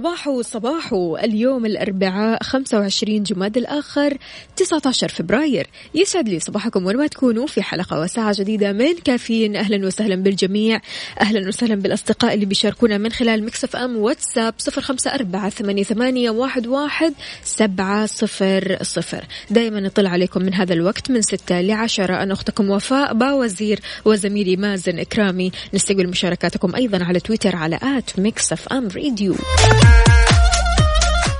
صباحو صباحو اليوم الأربعاء 25 جماد الآخر 19 فبراير. يسعد لي صباحكم وين ما تكونوا في حلقة وساعة جديدة من كافيين. أهلا وسهلا بالجميع. أهلا وسهلا بالأصدقاء اللي بيشاركونا من خلال Mix FM واتساب 054 88 واحد واحد سبعة صفر صفر. دايما نطلع عليكم من هذا الوقت من 6 ل 10 أنا أختكم وفاء باوزير وزميلي مازن إكرامي. نستقبل مشاركاتكم أيضا على تويتر على at Mix FM Radio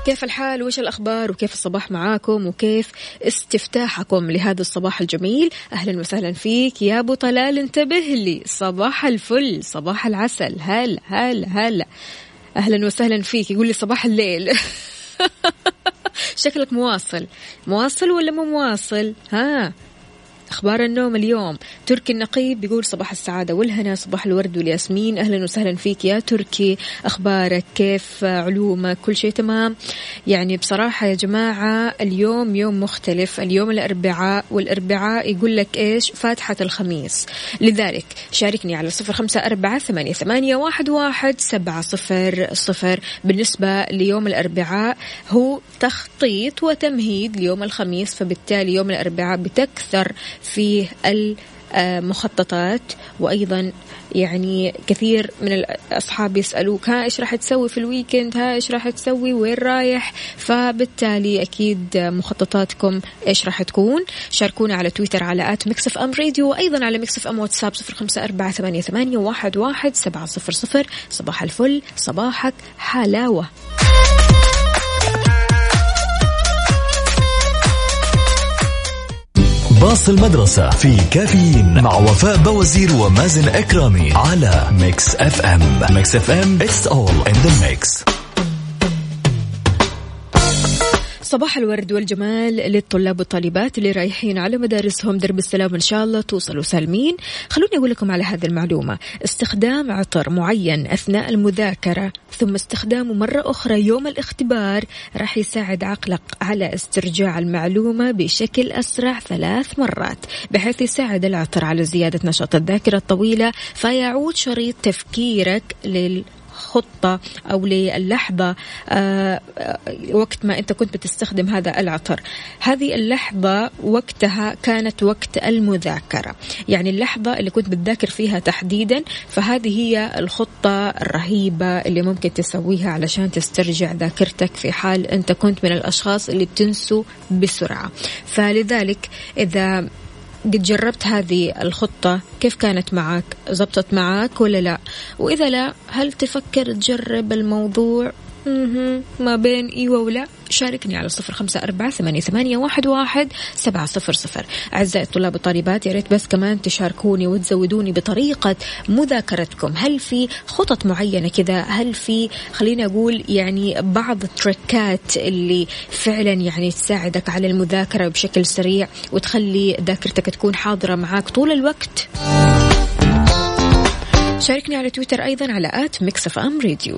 كيف الحال؟ وش الأخبار؟ وكيف الصباح معاكم؟ وكيف استفتاحكم لهذا الصباح الجميل؟ أهلا وسهلا فيك يا أبو طلال انتبه لي. صباح الفل صباح العسل. هلا هلا هلا. أهلا وسهلا فيك. يقول لي صباح الليل. شكلك مواصل. مواصل ولا مو مواصل؟ ها؟ أخبار النوم اليوم. تركي النقيب بيقول صباح السعادة والهنا صباح الورد والياسمين. أهلا وسهلا فيك يا تركي. أخبارك كيف؟ علومك كل شيء تمام؟ يعني بصراحة يا جماعة اليوم يوم مختلف. اليوم الأربعاء والأربعاء يقول لك إيش؟ فاتحة الخميس. لذلك شاركني على صفر خمسة أربعة ثمانية, ثمانية واحد, واحد سبعة صفر صفر. بالنسبة ليوم الأربعاء هو تخطيط وتمهيد ليوم الخميس فبالتالي يوم الأربعاء بتكثر فيه المخططات وأيضا يعني كثير من الأصحاب يسألوك ها إيش راح تسوي في الويكند ها إيش راح تسوي؟ وين رايح؟ فبالتالي أكيد مخططاتكم إيش راح تكون. شاركونا على تويتر على at Mix FM Radio وأيضا على Mix FM واتساب صفر خمسة أربعة ثمانية, ثمانية واحد, واحد سبعة صفر صفر. صباح الفل صباحك حلاوة. باص المدرسة في كافيين مع وفاء باوزير ومازن إكرامي على Mix FM. Mix FM it's all in the mix. صباح الورد والجمال للطلاب والطالبات اللي رايحين على مدارسهم. درب السلام إن شاء الله توصلوا سالمين. خلوني أقول لكم على هذه المعلومة. استخدام عطر معين أثناء المذاكرة ثم استخدامه مرة أخرى يوم الاختبار راح يساعد عقلك على استرجاع المعلومة بشكل أسرع ثلاث مرات بحيث يساعد العطر على زيادة نشاط الذاكرة الطويلة فيعود شريط تفكيرك لل خطة أو للحظة آه، وقت ما أنت كنت بتستخدم هذا العطر. هذه اللحظة وقتها كانت وقت المذاكرة. يعني اللحظة اللي كنت بتذاكر فيها تحديدا فهذه هي الخطة الرهيبة اللي ممكن تسويها علشان تسترجع ذاكرتك في حال أنت كنت من الأشخاص اللي بتنسوا بسرعة. فلذلك إذا قد جربت هذه الخطة؟ كيف كانت معك؟ زبطت معك ولا لا؟ وإذا لا هل تفكر تجرب الموضوع؟ ما بين أيوه ولا. شاركني على صفر خمسة أربعة ثمانية, ثمانية واحد, واحد سبعة صفر صفر. أعزائي الطلاب والطالبات يا ريت بس كمان تشاركوني وتزودوني بطريقة مذاكرتكم. هل في خطط معينة كذا هل في خليني أقول يعني بعض التريكات اللي فعلا يعني تساعدك على المذاكرة بشكل سريع وتخلي ذاكرتك تكون حاضرة معاك طول الوقت؟ شاركني على تويتر أيضا على at Mix FM Radio.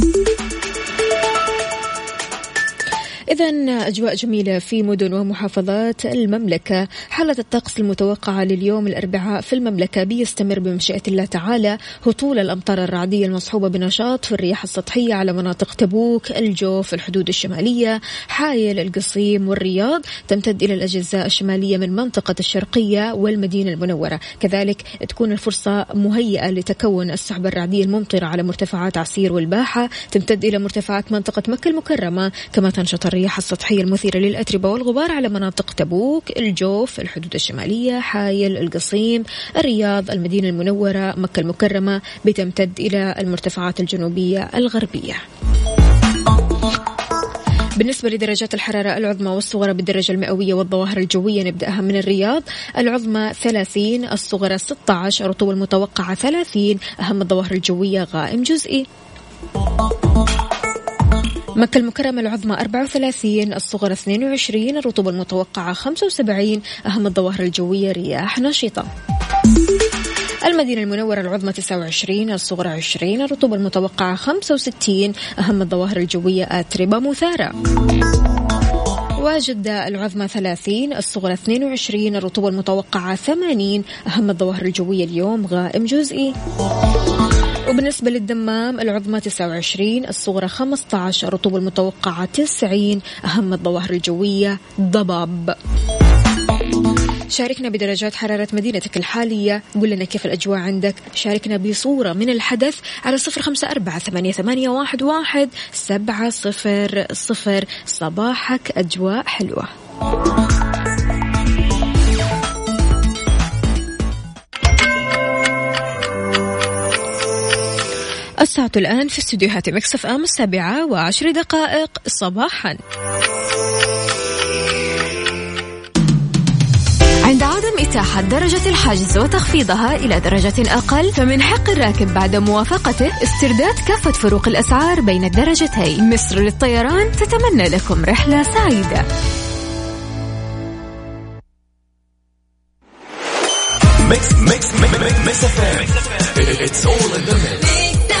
إذا أجواء جميلة في مدن ومحافظات المملكة. حالة الطقس المتوقعة لليوم الأربعاء في المملكة بيستمر بمشيئة الله تعالى. هطول الأمطار الرعدية المصحوبة بنشاط في الرياح السطحية على مناطق تبوك الجوف الحدود الشمالية حايل القصيم والرياض. تمتد إلى الأجزاء الشمالية من منطقة الشرقية والمدينة المنورة. كذلك تكون الفرصة مهيئة لتكون السحب الرعدية الممطرة على مرتفعات عسير والباحة. تمتد إلى مرتفعات منطقة مكة المكرمة كما تنشط الرياح السطحية المثيرة للأتربة والغبار على مناطق تبوك الجوف الحدود الشمالية حايل القصيم الرياض المدينة المنورة مكة المكرمة بتمتد إلى المرتفعات الجنوبية الغربية. بالنسبة لدرجات الحرارة العظمى والصغرى بالدرجة المئوية والظواهر الجوية نبدأها من الرياض. العظمى 30 الصغرى 16 الرطوبة المتوقعة 30 أهم الظواهر الجوية غائم جزئي. مكة المكرمة العظمى 34 الصغرى 22 الرطوبة المتوقعة 75 أهم الظواهر الجوية رياح نشطة. المدينة المنورة العظمى 29 الصغرى 20 الرطوبة المتوقعة 65 أهم الظواهر الجوية أتربة مثارة. وجدة العظمى 30 الصغرى 22 الرطوبة المتوقعة 80 أهم الظواهر الجوية اليوم غائم جزئي. وبالنسبة للدمام العظمى 29 الصغرى 15 الرطوبة المتوقعة 90 أهم الظواهر الجوية ضباب. شاركنا بدرجات حرارة مدينتك الحالية. قل لنا كيف الأجواء عندك. شاركنا بصورة من الحدث على صفر خمسة أربعة ثمانية, ثمانية واحد, واحد سبعة صفر صفر. صباحك أجواء حلوة. الساعة الآن في استديوهات مكسف أم السابعة وعشر دقائق صباحا. عند عدم إتاحة درجة الحجز وتخفيضها إلى درجة أقل فمن حق الراكب بعد موافقته استرداد كافة فروق الأسعار بين الدرجتين. مصر للطيران تتمنى لكم رحلة سعيدة. Mix Mix Mix Mix FM it's all in the mix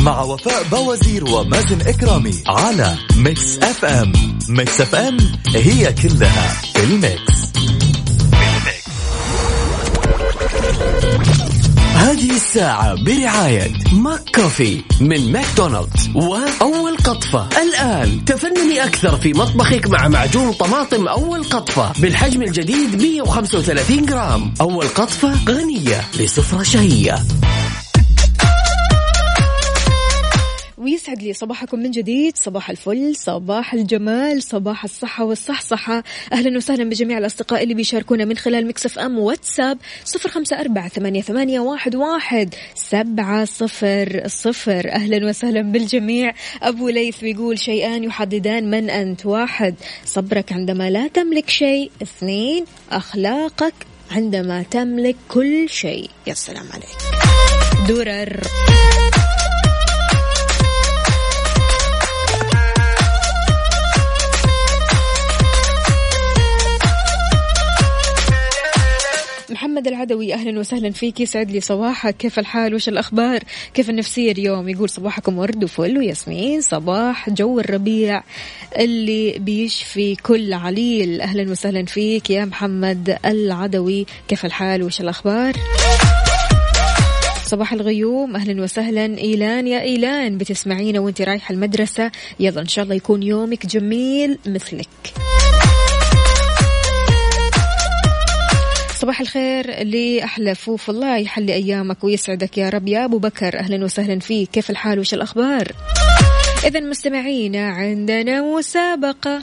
مع وفاء باوزير ومازن إكرامي على Mix FM Mix FM هي كلها في ال mix. هذه الساعة برعاية McCoffee من ماكدونالدز. وأول قطفة. الآن تفنني أكثر في مطبخك مع معجون طماطم أول قطفة بالحجم الجديد 135 جرام. أول قطفة غنية لسفرة شهية. ويسعد لي صباحكم من جديد. صباح الفل صباح الجمال صباح الصحة والصحصحة. أهلا وسهلا بجميع الأصدقاء اللي بيشاركونا من خلال مكسف أم واتساب صفر خمسة أربعة ثمانية, ثمانية واحد, واحد. سبعة صفر صفر. أهلا وسهلا بالجميع. أبو ليث بيقول شيئان يحددان من أنت. واحد صبرك عندما لا تملك شيء. اثنين أخلاقك عندما تملك كل شيء. يا سلام عليك درر محمد العدوي أهلا وسهلا فيك. يسعد لي صباحك. كيف الحال؟ وش الأخبار؟ كيف النفسية اليوم؟ يقول صباحكم ورد وفل وياسمين. صباح جو الربيع اللي بيشفي كل عليل. أهلا وسهلا فيك يا محمد العدوي. كيف الحال؟ وش الأخبار؟ صباح الغيوم. أهلا وسهلا. إيلان يا إيلان بتسمعينا وأنت رايحة المدرسة. يلا إن شاء الله يكون يومك جميل مثلك. صباح الخير لأحلى فوف الله يحلي أيامك ويسعدك يا رب. يا أبو بكر أهلا وسهلا فيك. كيف الحال؟ وش الأخبار؟ إذا مستمعينا عندنا مسابقة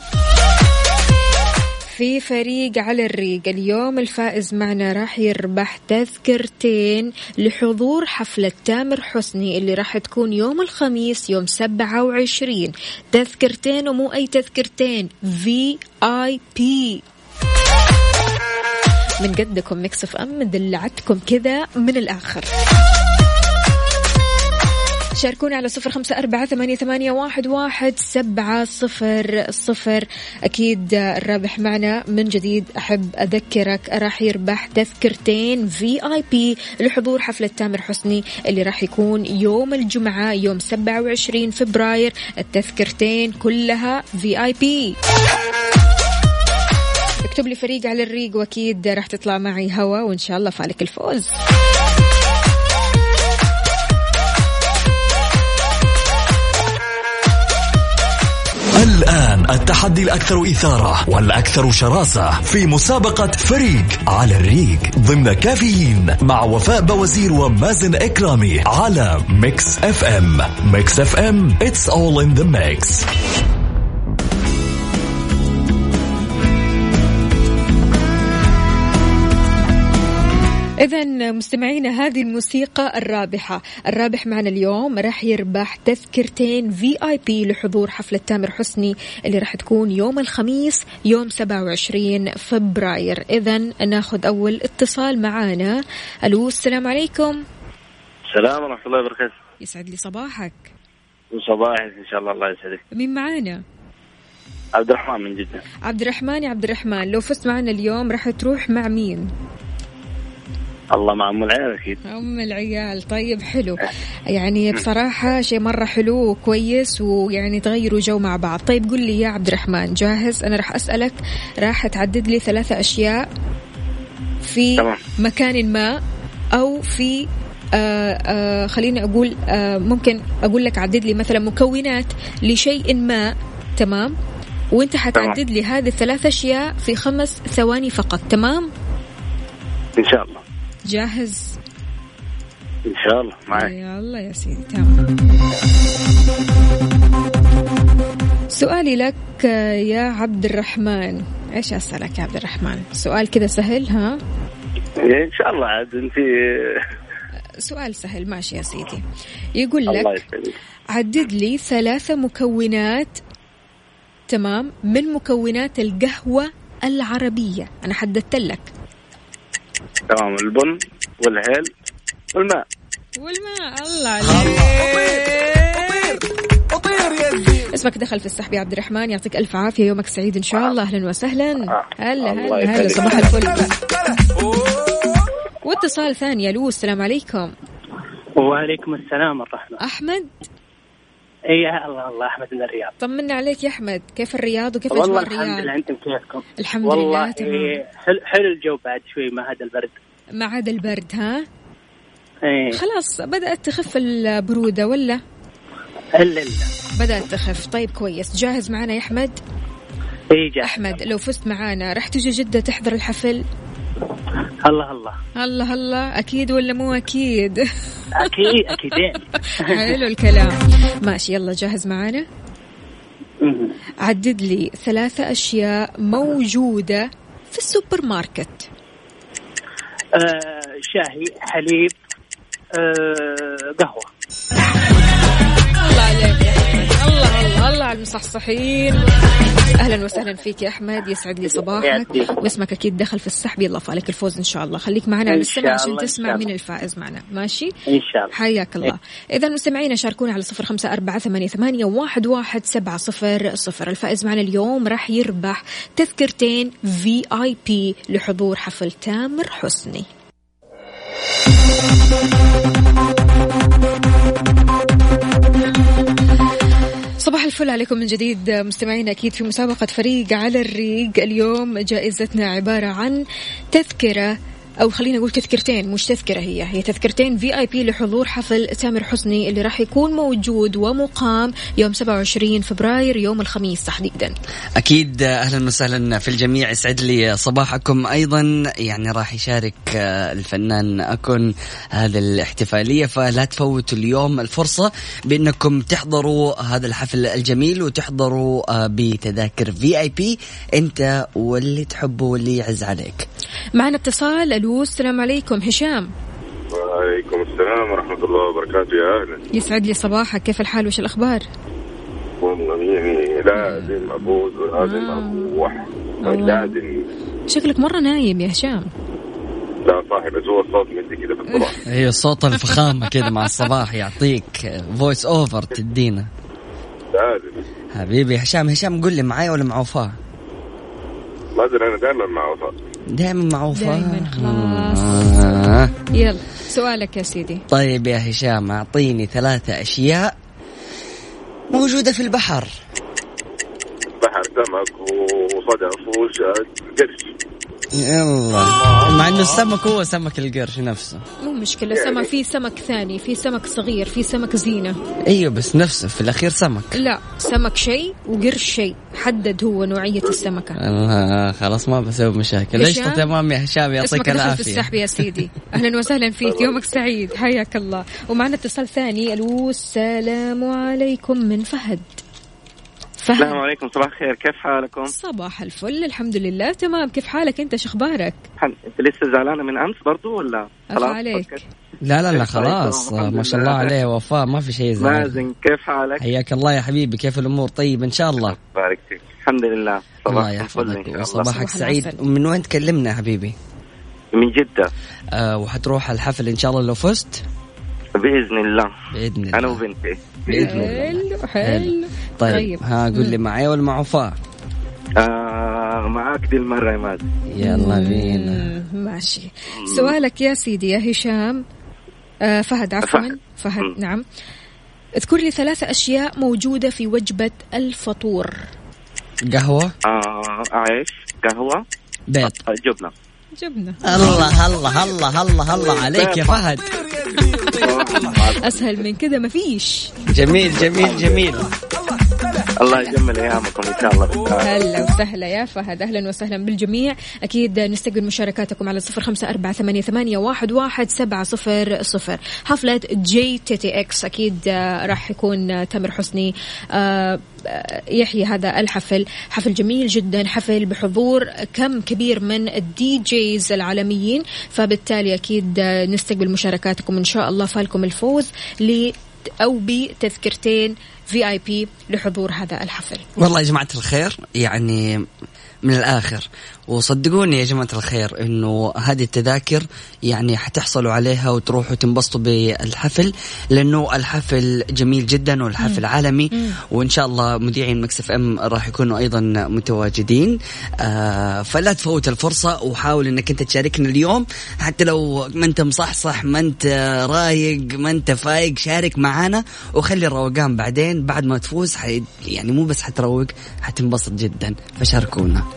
في فريق على الريق. اليوم الفائز معنا راح يربح تذكرتين لحضور حفلة تامر حسني اللي راح تكون يوم الخميس يوم سبعة وعشرين. تذكرتين ومو أي تذكرتين VIP من قدكم Mix FM دلعتكم كذا من الآخر. شاركونا على صفر خمسة أربعة ثمانية, ثمانية واحد, واحد سبعة صفر صفر. أكيد الرابح معنا من جديد أحب أذكرك راح يربح تذكرتين VIP لحضور حفلة تامر حسني اللي راح يكون يوم الجمعة يوم سبعة وعشرين فبراير. التذكرتين كلها VIP اكتب لي فريق على الريق وأكيد راح تطلع معي هوا وإن شاء الله فالك الفوز. الآن التحدي الأكثر إثارة والأكثر شراسة في مسابقة فريق على الريق ضمن كافيين مع وفاء باوزير ومازن إكرامي على Mix FM. Mix FM it's all in the mix. إذا مستمعينا هذه الموسيقى الرابحة، الرابح معنا اليوم راح يربح تذكرتين في آي بي لحضور حفلة تامر حسني اللي راح تكون يوم الخميس يوم 27 فبراير، إذا ناخذ أول اتصال معانا، ألو السلام عليكم. السلام ورحمة الله وبركاته. يسعد لي صباحك. وصباحك إن شاء الله الله يسعدك. مين معانا؟ عبد الرحمن من جدة. عبد الرحمن يا عبد الرحمن لو فزت معنا اليوم راح تروح مع مين؟ الله مع ام العيال أكيد. ام العيال. طيب حلو. يعني بصراحة شيء مرة حلو وكويس ويعني تغيروا جو مع بعض. طيب قل لي يا عبد الرحمن جاهز؟ أنا راح أسألك. راح تعدد لي ثلاثة أشياء في تمام. مكان ما أو في آه آه خليني أقول آه ممكن أقول لك عدد لي مثلا مكونات لشيء ما. تمام؟ وأنت حتعدد لي هذه الثلاث أشياء في خمس ثواني فقط. تمام؟ إن شاء الله. جاهز؟ إن شاء الله معك يلا يا سيدي تمام. سؤالي لك يا عبد الرحمن. إيش أسألك يا عبد الرحمن؟ سؤال كذا سهل ها؟ إن شاء الله عاد أنت. سؤال سهل ماشي يا سيدي. يقول لك عدد لي ثلاثة مكونات تمام من مكونات القهوة العربية. أنا حددت لك. تمام البن والهيل والماء. والماء الله عليك. اسمك دخل في السحب يا عبد الرحمن يعطيك ألف عافية يومك سعيد إن شاء الله. أهلا وسهلا. هلا الله هلا هلا يسعدك. صباح الفل. واتصال ثاني ألو السلام عليكم. وعليكم السلام الرحمة أحمد؟ اي يا الله الله أحمد من الرياض. طمنا عليك يا أحمد. كيف الرياض وكيف والله اجواء الحمد لله الرياض أنتم كيفكم؟ الحمد والله لله تمام. حلو, حلو الجو بعد شوي مع هذا البرد. ما عاد البرد ها؟ إيه. خلاص بدأت تخف البرودة ولا؟ الا الا بدأت تخف. طيب كويس. جاهز معنا يا أحمد؟ اي جاهز. أحمد لو فزت معانا راح تجي جدة تحضر الحفل؟ الله الله الله الله أكيد ولا مو أكيد؟ أكيد أكيدين. حلو الكلام. ماشي يلا جاهز معانا. عدد لي ثلاثة أشياء موجودة في السوبر ماركت آه شاهي حليب آه قهوة. المصحصحين أهلا وسهلا فيك يا أحمد. يسعد لي صباحك. واسمك أكيد دخل في السحب. يلا فالك الفوز إن شاء الله. خليك معنا على السمع عشان تسمع مين الله. الفائز معنا. ماشي؟ إن شاء الله. حياك الله. إذا مستمعينا شاركونا على صفر خمسة أربعة ثمانية, ثمانية واحد, واحد سبعة صفر. صفر الفائز معنا اليوم راح يربح تذكرتين في آي بي لحضور حفل تامر حسني. صباح الفل عليكم من جديد مستمعينا أكيد في مسابقة فريق على الريق. اليوم جائزتنا عبارة عن تذكرة أو خلينا نقول تذكرتين مش تذكرة هي هي تذكرتين في اي بي لحضور حفل تامر حسني اللي راح يكون موجود ومقام يوم 27 فبراير يوم الخميس تحديدا. أكيد أهلا وسهلا في الجميع. يسعد لي صباحكم أيضا. يعني راح يشارك آه، الفنان أكون هذه الاحتفالية. فلا تفوتوا اليوم الفرصة بأنكم تحضروا هذا الحفل الجميل وتحضروا آه، بتذاكر في اي بي أنت واللي تحبه واللي يعز عليك. معنا اتصال ألو السلام عليكم هشام. وعليكم السلام ورحمة الله وبركاته يا أهلا. يسعد لي صباحك كيف الحال؟ وش الأخبار؟ والله مية مية. لازم أفوز ولازم أروح لازم شكلك مرة نايم يا هشام. لا صاحي بس هو الصوت مدي كده في الصباح. هي صوت الفخامة كده مع الصباح يعطيك voice over تدينا. لازم حبيبي هشام هشام قل لي معايا ولا مع وفاء؟ ما أدري أنا دائما مع وفاء دائما مع وفاء دايما خلاص. آه. يلا سؤالك يا سيدي. طيب يا هشام أعطيني ثلاثة أشياء موجودة في البحر. بحر سمك وصدف وقرش يلا. مع إنه السمك هو سمك القرش نفسه. مو مشكلة سمك في سمك ثاني في سمك صغير في سمك زينة. أيوه بس نفسه في الأخير سمك. لا سمك شيء وقرش شيء حدد هو نوعية السمكة. الله خلاص ما بسوي مشاكل؟ قشطة تمام يا هشام؟ يعطيك دخل في السحب يا سيدي. أهلا وسهلا فيك يومك سعيد. حياك الله. ومعنا اتصال ثاني. ألو السلام عليكم من فهد. السلام عليكم صباح الخير. كيف حالكم؟ صباح الفل الحمد لله. تمام كيف حالك؟ انت شو أخبارك؟ حن... انت لسه زعلانة من أمس برضو ولا؟ عفا عليك. لا لا لا؟ خلاص. الحمد ما شاء لله. الله عليه وفاء ما في شيء زين مازن كيف حالك؟ حياك الله يا حبيبي كيف الأمور؟ طيب إن شاء الله. بارك فيك. الحمد لله. الله صباح الفل إن يحفظك. الله. وصباحك صباح سعيد. من وين تكلمنا حبيبي؟ من جدة. آه وحتروح الحفل إن شاء الله لو فزت؟ بإذن الله. بإذن الله. أنا وبنتي. بإذن الله. حلو حلو. طيب, طيب. ها قول لي معايا ولا مع وفاء؟ آه معاك دي المرة يا مازن. يلا بينا. ماشي. سؤالك يا سيدي يا هشام. آه فهد عفوا. فهد. فهد. نعم. اذكر لي ثلاث أشياء موجودة في وجبة الفطور. قهوة. آه عيش قهوة. بيض. آه، جبنة. الله الله الله الله الله عليك يا فهد. أسهل من كذا مفيش جميل جميل جميل. الله يجمل أيامكم إن شاء الله. هلا وسهلا يا فهد. أهلا وسهلا بالجميع. أكيد نستقبل مشاركاتكم على صفر خمسة أربعة ثمانية, ثمانية واحد, واحد سبعة صفر صفر. حفلة GTTX أكيد آه، راح يكون آه، تامر حسني آه، يحيي هذا الحفل. حفل جميل جدا حفل بحضور كم كبير من ال DJs العالميين. فبالتالي أكيد نستقبل مشاركاتكم إن شاء الله. فالكم الفوز أو بتذكرتين VIP لحضور هذا الحفل. والله يا جماعة الخير يعني من الآخر. وصدقوني يا جماعة الخير إنه هذه التذاكر يعني حتحصلوا عليها وتروحوا تنبسطوا بالحفل لأنه الحفل جميل جدا والحفل عالمي. وإن شاء الله مذيعين Mix FM راح يكونوا أيضا متواجدين. آه فلا تفوت الفرصة وحاول إنك أنت تشاركنا اليوم. حتى لو ما أنت مصحصح ما أنت رايق ما أنت فايق شارك معانا. وخلي الروقان بعدين. بعد ما تفوز حي يعني مو بس حتروق حتنبسط جدا. فشاركونا.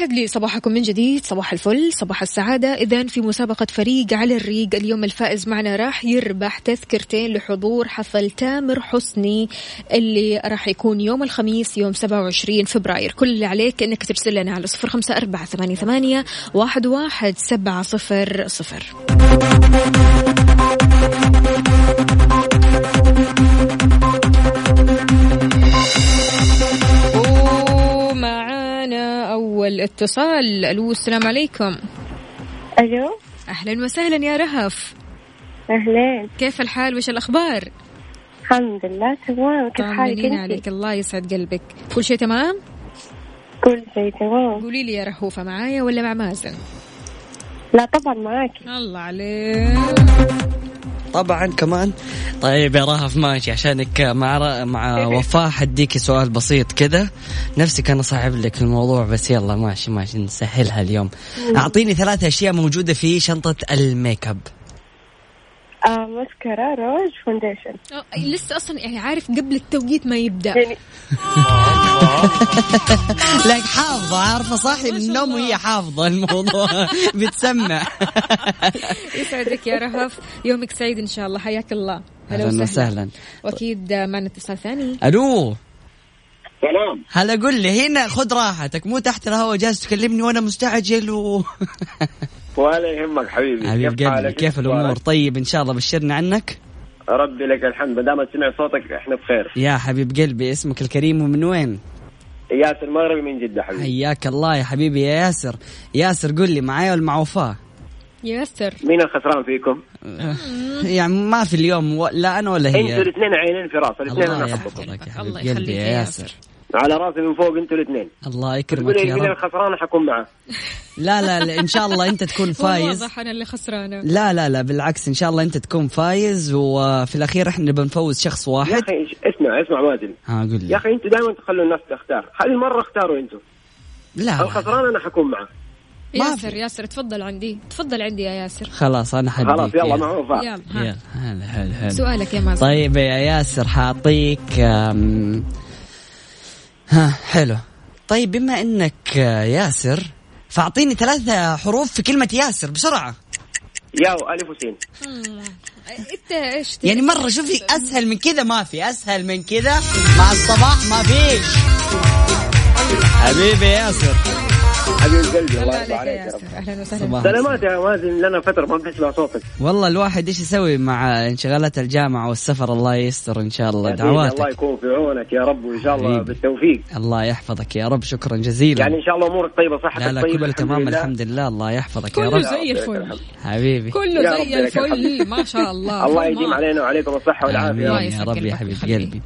ويسعد لي صباحكم من جديد صباح الفل صباح السعادة. إذا في مسابقة فريق على الريق اليوم الفائز معنا راح يربح تذكرتين لحضور حفل تامر حسني اللي راح يكون يوم الخميس يوم 27 فبراير. كل اللي عليك أنك ترسل لنا على صفر خمسة أربعة ثمانية, ثمانية واحد, واحد سبعة صفر صفر. ومعانا أول اتصال ألو السلام عليكم. ألو. أهلا وسهلا يا رهف. أهلين. كيف الحال؟ وش الأخبار؟ الحمد لله تمام. كيف حالك انت؟ عليك. الله يسعد قلبك. كل شيء تمام؟ كل شيء تمام. قولي لي يا رهوفة معايا ولا مع مازن؟ لا طبعا معاكي. الله عليك. طبعا كمان. طيب يا رهف ماشي عشانك مع ر... مع وفاء حديكي سؤال بسيط كذا نفسي كان اصعب لك الموضوع بس يلا ماشي ماشي نسهلها اليوم. أعطيني ثلاث أشياء موجودة في شنطة الميك أب. آه مسكرة روج foundation. لسه أصلا يعني عارف قبل التوقيت ما يبدأ. يعني لك حافظة عارفة صاحي من النوم وهي حافظة الموضوع. بتسمع. يسعدك يا رهف. يومك سعيد إن شاء الله. حياك الله. أهلا وسهلا. وأكيد معنا اتصال ثاني. ألو. سلام. هلا قل لي هنا خذ راحتك مو تحت الهواء جالس تكلمني وأنا مستعجل و ولا يهمك حبيبي. حبيب كيف قلبي؟ كيف الأمور؟ طيب إن شاء الله بشرنا عنك. ربي لك الحمد. ما دام سمع صوتك إحنا بخير. يا حبيب قلبي اسمك الكريم ومن وين؟ ياسر المغربي من جدة حبيبي. حياك الله يا حبيبي يا ياسر. ياسر قل لي معايا ولا مع وفاء؟ ياسر. مين الخسران فيكم؟ يعني ما في اليوم و... لا أنا ولا هي. أنتوا الاثنين عينين في راس الاثنين الله أنا احبكم يحفظك يا الله حبيب قلبي يخليك يا يا ياسر. على راسي من فوق أنتوا الاثنين. الله يكرمك يا رب. الخسران حكون معاه لا لا, لا إن شاء الله أنت تكون فايز. واضح أنا اللي خسرانة. لا لا لا بالعكس إن شاء الله أنت تكون فايز وفي الأخير إحنا بنفوز شخص يا واحد. أخي اسمع اسمع مازن. ها قول يا لي أخي أنتوا دائما تخلوا الناس تختار. هذه المره اختاروا أنتوا. لا. الخسران أنا حكون معاه ياسر ياسر تفضل عندي. تفضل عندي يا ياسر. خلاص أنا حديك. خلاص يلا يلا. مع وفاء يلا هلا هلا. سؤالك يا مازن. طيب يا ياسر حاعطيك أم، ها حلو. طيب بما إنك آه، ياسر فأعطيني ثلاثة حروف في كلمة ياسر بسرعة. ياو ألف وسين. إنت إيش يعني مرة شوفي أسهل من كذا ما في. أسهل من كذا مع الصباح ما فيش. حبيبي ياسر. حبيب قلبي الله يرضى عليك يا رب. أهلا وسهلا. سلامات يا مازن لنا فترة ما بنسمع صوتك. والله الواحد إيش يسوي مع انشغالات الجامعة والسفر؟ الله يستر إن شاء الله سيدي، الله دعواتك يكون في عونك يا رب وإن شاء الله حبيبي. بالتوفيق. الله يحفظك يا رب شكرا جزيلا. يعني إن شاء الله أمورك طيبة صحتك لا لا طيبة كله تمام لله. الحمد لله. الله يحفظك يا كله رب. زي الفل. حبيبي. كله زي الفل. ما شاء الله. الله يديم علينا وعليكم الصحة والعافية. يا رب. يا حبيب. قلبي.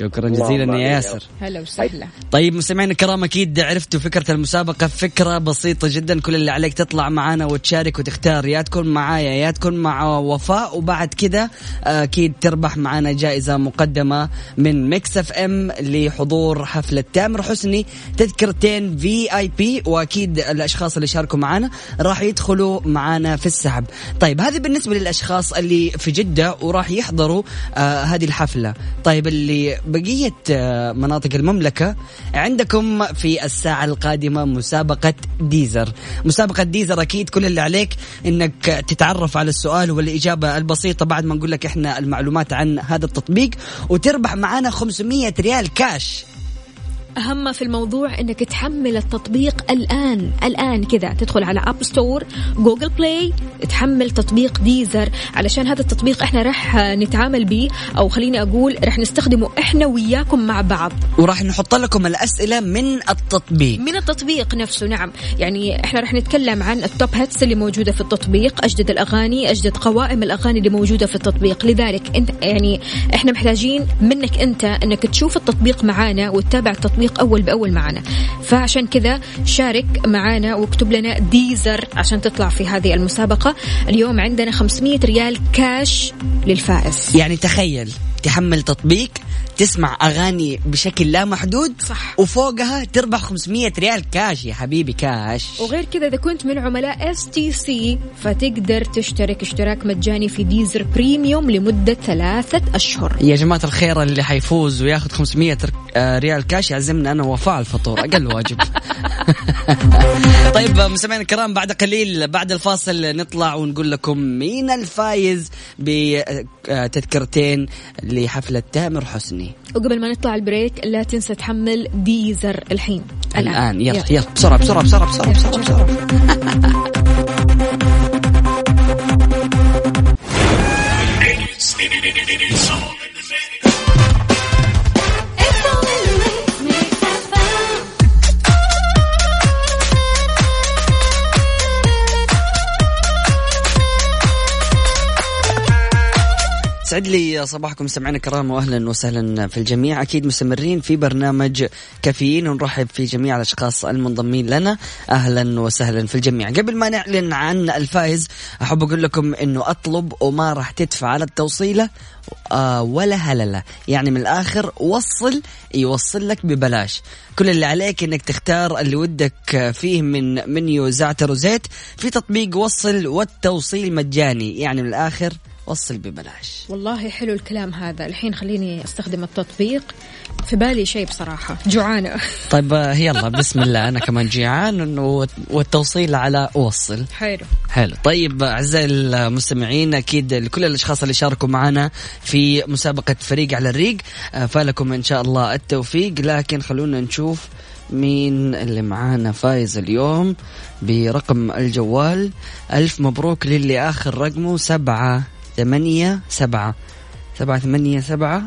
شكرا جزيلا يا يا ياسر. هلا وسهلا. طيب مستمعينا الكرام أكيد عرفتوا فكرة المسابقة. فكرة بسيطة جدا كل اللي عليك تطلع معانا وتشارك وتختار. يا تكون معايا يا تكون مع وفاء. وبعد كذا أكيد تربح معانا جائزة مقدمة من Mix FM لحضور حفله تامر حسني. تذكرتين VIP وأكيد الأشخاص اللي شاركوا معانا راح يدخلوا معانا في السحب. طيب هذه بالنسبة للأشخاص اللي في جدة وراح يحضروا آه هذه الحفلة. طيب اللي بقية آه مناطق المملكة عندكم في الساعة القادمة مسابقة Deezer. مسابقة Deezer أكيد كل اللي عليك إنك تتعرف على السؤال والإجابة البسيطة بعد ما نقول لك إحنا المعلومات عن هذا التطبيق وتربح معانا 500 ريال كاش أهم في الموضوع أنك تحمل التطبيق الآن الآن كذا. تدخل على App Store Google Play تحمل تطبيق Deezer علشان هذا التطبيق إحنا راح نتعامل به أو خليني أقول راح نستخدمه إحنا وياكم مع بعض. وراح نحط لكم الأسئلة من التطبيق. من التطبيق نفسه نعم. يعني إحنا راح نتكلم عن ال top hits اللي موجودة في التطبيق أجدد الأغاني أجدد قوائم الأغاني اللي موجودة في التطبيق. لذلك أنت يعني إحنا محتاجين منك أنت إنك تشوف التطبيق معانا وتتابع التطبيق أول بأول معانا فعشان كذا شارك معانا واكتب لنا Deezer عشان تطلع في هذه المسابقة. اليوم عندنا 500 ريال كاش للفائز. يعني تخيل تحمل تطبيق تسمع أغاني بشكل لا محدود صح. وفوقها تربح 500 ريال كاش يا حبيبي كاش وغير كذا إذا كنت من عملاء STC فتقدر تشترك اشتراك مجاني في Deezer Premium لمدة ثلاثة أشهر. يا جماعة الخير اللي حيفوز وياخذ 500 ر- آه، ريال كاش يعزمنا أنا وفاء على الفطور أقل واجب. طيب مستمعينا الكرام بعد قليل بعد الفاصل نطلع ونقول لكم مين الفايز بتذكرتين لحفلة تامر حسني؟ وقبل ما نطلع ال break لا تنسى تحمل Deezer الحين. الآن. يلا يلا. بسرعة بسرعة بسرعة بسرعة بسرعة, بسرعة. سعد لي صباحكم سمعنا كرام واهلا وسهلا في الجميع. أكيد مستمرين في برنامج كافيين ونرحب في جميع الأشخاص المنضمين لنا. أهلا وسهلا في الجميع. قبل ما نعلن عن الفائز أحب أقول لكم إنه أطلب وما راح تدفع على التوصيلة آه ولا هللة. يعني من الآخر وصل يوصل لك ببلاش. كل اللي عليك إنك تختار اللي ودك فيه من منيو زعتر وزيت في تطبيق وصل والتوصيل مجاني. يعني من الآخر وصل ببلاش. والله حلو الكلام هذا. الحين خليني أستخدم التطبيق. في بالي شيء بصراحة. جوعانة. طيب آه، يلا بسم الله. أنا كمان جيعان والتوصيل على وصل. حلو. حلو. طيب أعزائي المستمعين أكيد لكل الأشخاص اللي شاركوا معنا في مسابقة فريق على الريق آه، فلكم إن شاء الله التوفيق. لكن خلونا نشوف مين اللي معانا. فايز اليوم برقم الجوال. ألف مبروك للي آخر رقمه سبعة ثمانية سبعة. سبعة ثمانية سبعة.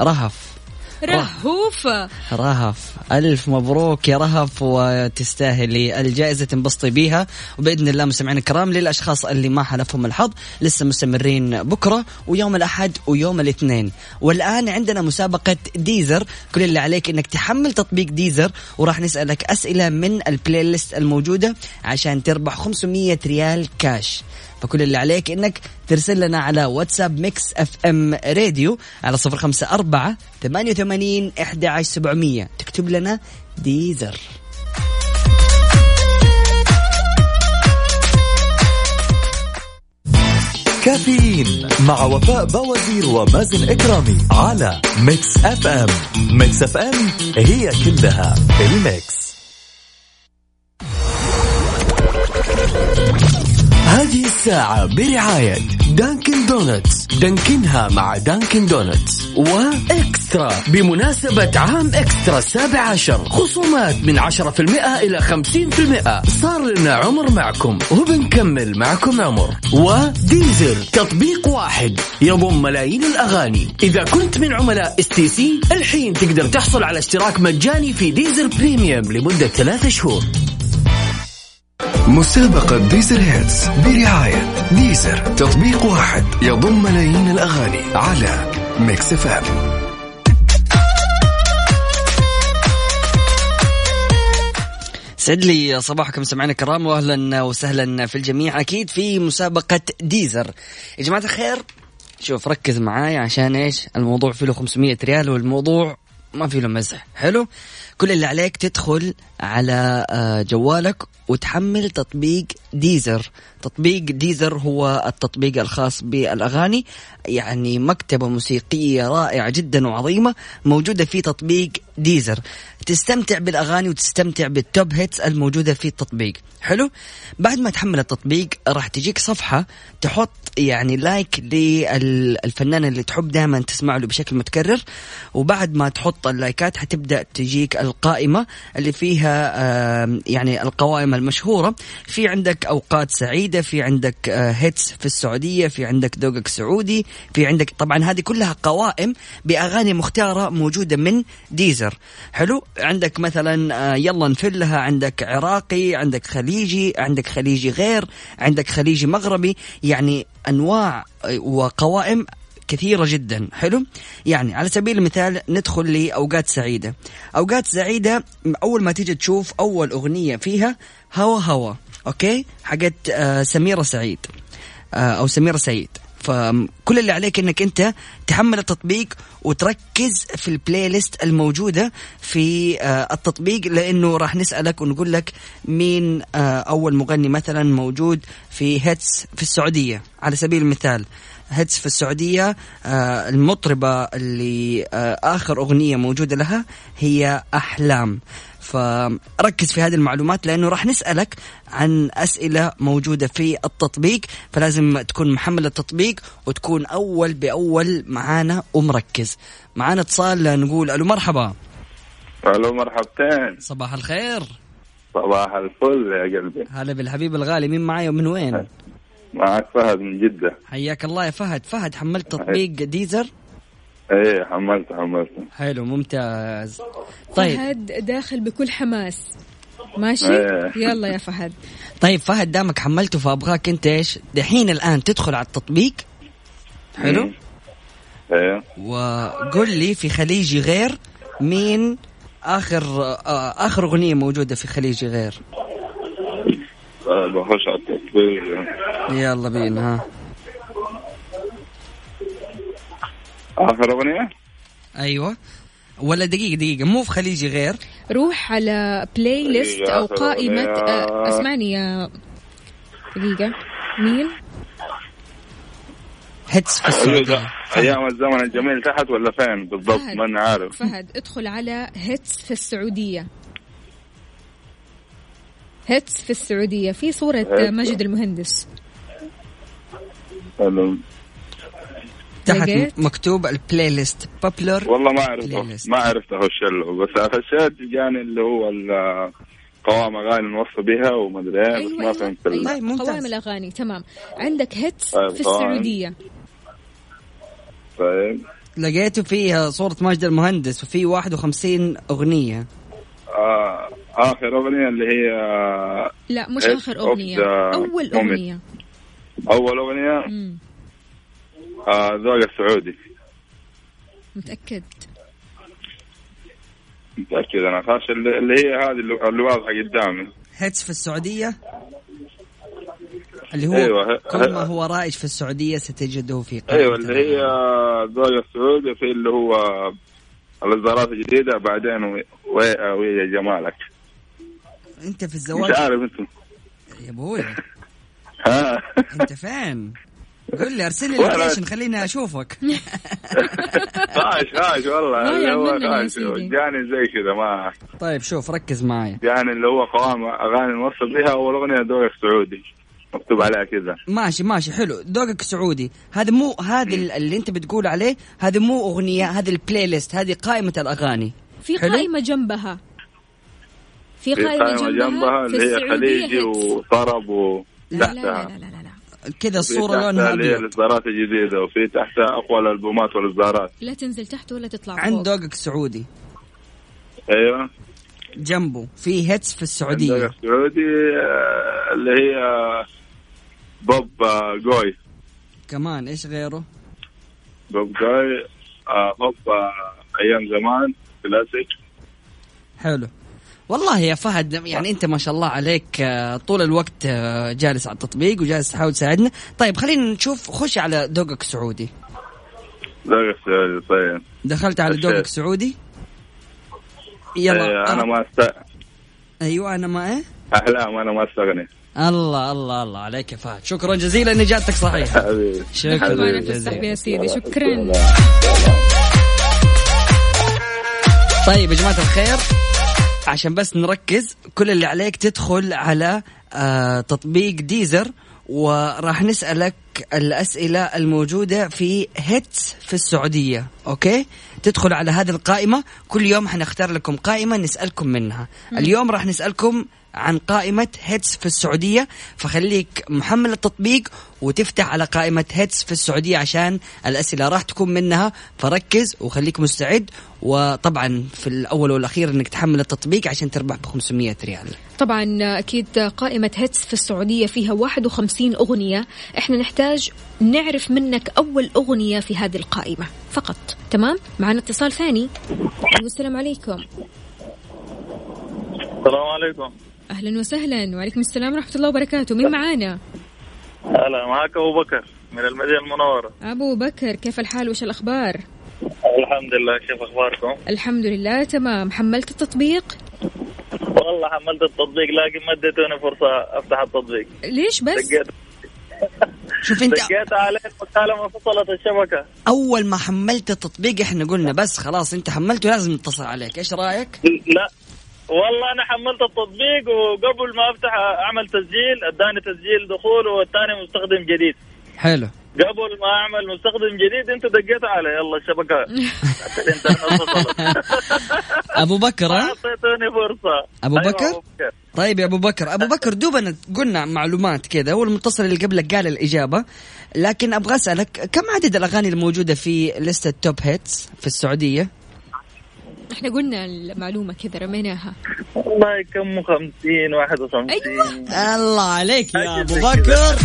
رهف. رهوفة رهف. ألف مبروك يا رهف وتستاهلي الجائزة تنبسطي بيها. وبإذن الله مستمعين الكرام للأشخاص اللي ما حلفهم الحظ لسه مستمرين بكرة ويوم الأحد ويوم الاثنين. والآن عندنا مسابقة Deezer. كل اللي عليك إنك تحمل تطبيق Deezer وراح نسألك أسئلة من ال playlist الموجودة عشان تربح 500 ريال كاش. فكل اللي عليك إنك ترسل لنا على واتساب Mix FM Radio على صفر خمسة أربعة ثمانية وثمانين إحدى عشر سبعمية. تكتب لنا Deezer. كافيين مع وفاء بوازير ومازن إكرامي على Mix FM. Mix FM هي كلها ال mix. هذه الساعة برعاية Dunkin' Donuts دانكنها مع Dunkin' Donuts وإكسترا. بمناسبة عام إكسترا السابع عشر خصومات من عشرة في المئة إلى خمسين في المئة. صار لنا عمر معكم وبنكمل معكم عمر. و Deezer تطبيق واحد يضم ملايين الأغاني. إذا كنت من عملاء STC الحين تقدر تحصل على اشتراك مجاني في Deezer Premium لمدة ثلاثة شهور. مسابقة Deezer Hits برعاية Deezer تطبيق واحد يضم ملايين الأغاني على ميكس اف ام. سعد لي صباحكم سمعنا الكرام واهلا وسهلا في الجميع. أكيد في مسابقة Deezer. يا جماعة الخير شوف ركز معاي عشان إيش؟ الموضوع فيه له 500 ريال والموضوع ما فيه له مزح. حلو؟ كل اللي عليك تدخل على آه، جوالك وتحمل تطبيق Deezer. تطبيق Deezer هو التطبيق الخاص بالأغاني. يعني مكتبة موسيقية رائعة جدا وعظيمة موجودة في تطبيق Deezer. تستمتع بالأغاني وتستمتع بال top hits الموجودة في التطبيق. حلو؟ بعد ما تحمل التطبيق راح تجيك صفحة تحط يعني like للفنان اللي تحب دائما تسمع له بشكل متكرر وبعد ما تحط ال like ات حتبدأ تجيك القائمة اللي فيها يعني القوائم المشهورة. في عندك أوقات سعيدة في عندك hits في السعودية في عندك ذوقك سعودي في عندك طبعا هذه كلها قوائم بأغاني مختارة موجودة من Deezer حلو؟ عندك مثلا يلا نفلها عندك عراقي عندك خليجي عندك خليجي غير عندك خليجي مغربي يعني أنواع وقوائم كثيرة جدا. حلو؟ يعني على سبيل المثال ندخل لأوقات سعيدة. أوقات سعيدة أول ما تيجي تشوف أول أغنية فيها هوا هوا okay؟ حقت آه سميرة سعيد آه أو سميرة سعيد. فكل اللي عليك إنك أنت تحمل التطبيق وتركز في ال playlist الموجودة في آه التطبيق لأنه راح نسألك ونقول لك مين آه أول مغني مثلا موجود في هيتس في السعودية على سبيل المثال. هيتس في السعودية آه المطربة اللي آخر أغنية موجودة لها هي أحلام. فركز في هذه المعلومات لأنه راح نسألك عن أسئلة موجودة في التطبيق فلازم تكون محمل التطبيق وتكون أول بأول معانا ومركز. معانا اتصال نقول ألو مرحبا. ألو مرحبتين. صباح الخير. صباح الفل يا قلبي. هلا بالحبيب الغالي مين معاي ومن وين؟ معك فهد من جدة. حياك الله يا فهد. فهد حملت تطبيق ديزر؟ إيه حملته حملته حلو ممتاز. طيب. فهد داخل بكل حماس. ماشي؟ إيه. يلا يا فهد. طيب فهد دامك حملته فأبغاك أنت إيش؟ دحين الآن تدخل على التطبيق. حلو. إيه. وقل لي في خليجي غير مين آخر آه، آخر أغنية موجودة في خليجي غير. آه، بخش على التطبيق. يلا بينا ها. آخر أغنية؟ أيوه. ولا دقيقة دقيقة. مو في خليجي غير. روح على بلاي ليست آخر قائمة. أغنية. آه، أسمعني يا دقيقة. مين؟ Hits في السعودية أيام الزمن الجميل تحت ولا فين بالضبط؟ فهد. ما عارف. فهد ادخل على Hits في السعودية. Hits في السعودية. في صورة. ماجد المهندس. تحت؟ مكتوب ال play list popular والله ما ليست. ما عرفت أخش له بس خشيت جاني اللي هو قوام أغاني نوصى بها وما أدري إيه بس ما فهمت ال- طيب، ممتاز. قوائم الأغاني تمام عندك هيتس طيب، في قوائم. السعودية طيب لقيته فيها صورة ماجد المهندس وفي 51 أغنية آه آخر أغنية اللي هي لا مش آخر أغنية أول. أغنية أول أغنية مم. آه ذوق السعودي متأكد؟ متأكد أنا خاش اللي اللي هي هذه اللي اللي واضحة قدامي. Hits في السعودية؟ اللي هو أيوة. كل ما هو رائج في السعودية ستجده في قائمة أيوه اللي هي ذوق السعودي في اللي هو الاصدارات الجديدة بعدين ويا ويا جمالك. أنت في مش الزواج؟ عارف أنتم يا أبوي. ها؟ أنت فين؟ قول لي أرسل لي ال location خليني أشوفك. خاش خاش والله. هو. جاني زي كذا ما طيب شوف ركز معي. جاني اللي هو قوام أغاني نوصل بها أول أغنية ذوق السعودي مكتوب عليها كذا. ماشي ماشي حلو. ذوقك سعودي. هذا مو هذا ال- اللي أنت بتقول عليه هذا مو أغنية هذه البلاي ليست هذه قائمة الأغاني. في حلو. قائمة جنبها. في في قائمة قائمة جنبها, جنبها اللي هي خليجي. وطرب و لا. لا لا لا, لا. كذا الصورة لونها أبيض. الاصدارات الجديدة وفي تحتها أقوى الالبومات والإصدارات. لا تنزل تحت ولا تطلع عند فوق ذوقك سعودي. أيوه. جنبه في Hits في السعودية. السعودي آه، اللي هي بوب آه، جوي. كمان إيش غيره؟ بوب جوي آه، بوب آه، أيام زمان كلاسيك. حلو. والله يا فهد يعني انت ما شاء الله عليك آه، طول الوقت آه، جالس على التطبيق وجالس تحاول تساعدنا. طيب خلينا نشوف خش على ذوقك سعودي ذوق السعودي طيب. دخلت على. ذوقك سعودي يلا إيه، أنا ما است... أيوه أنا ما إيه؟ احلام أنا ما أستغني. الله الله الله عليك يا فهد. شكرا جزيلا إن إجابتك صحيحة. حبيبي. شكرا جزيلا. السحب يا سيدي شكرا. طيب يا جماعة الخير. عشان بس نركز. كل اللي عليك تدخل على آه تطبيق Deezer وراح نسألك الأسئلة الموجودة في Hits في السعودية. okay؟ تدخل على هذه القائمة. كل يوم حنختار لكم قائمة نسألكم منها. اليوم راح نسألكم عن قائمة Hits في السعودية. فخليك محمل التطبيق وتفتح على قائمة Hits في السعودية عشان الأسئلة راح تكون منها. فركز وخليك مستعد. وطبعا في الأول والأخير أنك تحمل التطبيق عشان تربح ب 500 ريال. طبعا أكيد قائمة هيتس في السعودية فيها 51 أغنية. إحنا نحتاج نعرف منك أول أغنية في هذه القائمة. فقط. تمام؟ معنا اتصال ثاني. السلام عليكم. السلام عليكم. أهلا وسهلا. وعليكم السلام ورحمة الله وبركاته. مين معانا؟ هلا معك أبو بكر من المدينة المنورة. أبو بكر كيف الحال؟ وش الأخبار؟ الحمد لله. كيف أخباركم؟ الحمد لله تمام. حملت التطبيق؟ والله حملت التطبيق لكن ما اديتوني فرصة أفتح التطبيق. ليش بس؟ دقيت. شوف انت دقيت عليه مكالمه فصلت الشبكة. أول ما حملت التطبيق إحنا قلنا بس خلاص أنت حملته لازم نتصل عليك. إيش رأيك؟ لا. والله أنا حملت التطبيق وقبل ما أفتح أعمل تسجيل أداني تسجيل دخول والثاني مستخدم جديد. حلو. قبل ما أعمل مستخدم جديد أنتوا دقيتوا علي. يلا الشبكه أبو بكر ها؟ اعطيتوني فرصة. أيوة، بكر؟ طيب يا أبو بكر. أبو بكر دوبنا قلنا معلومات كذا والمتصل اللي قبلك قال الإجابة لكن أبغى أسألك كم عدد الأغاني الموجودة في لسته توب هيتس في السعودية؟ إحنا قلنا المعلومة كذا رميناها. والله كم 50 51 أيوة. الله عليك يا أبو بكر.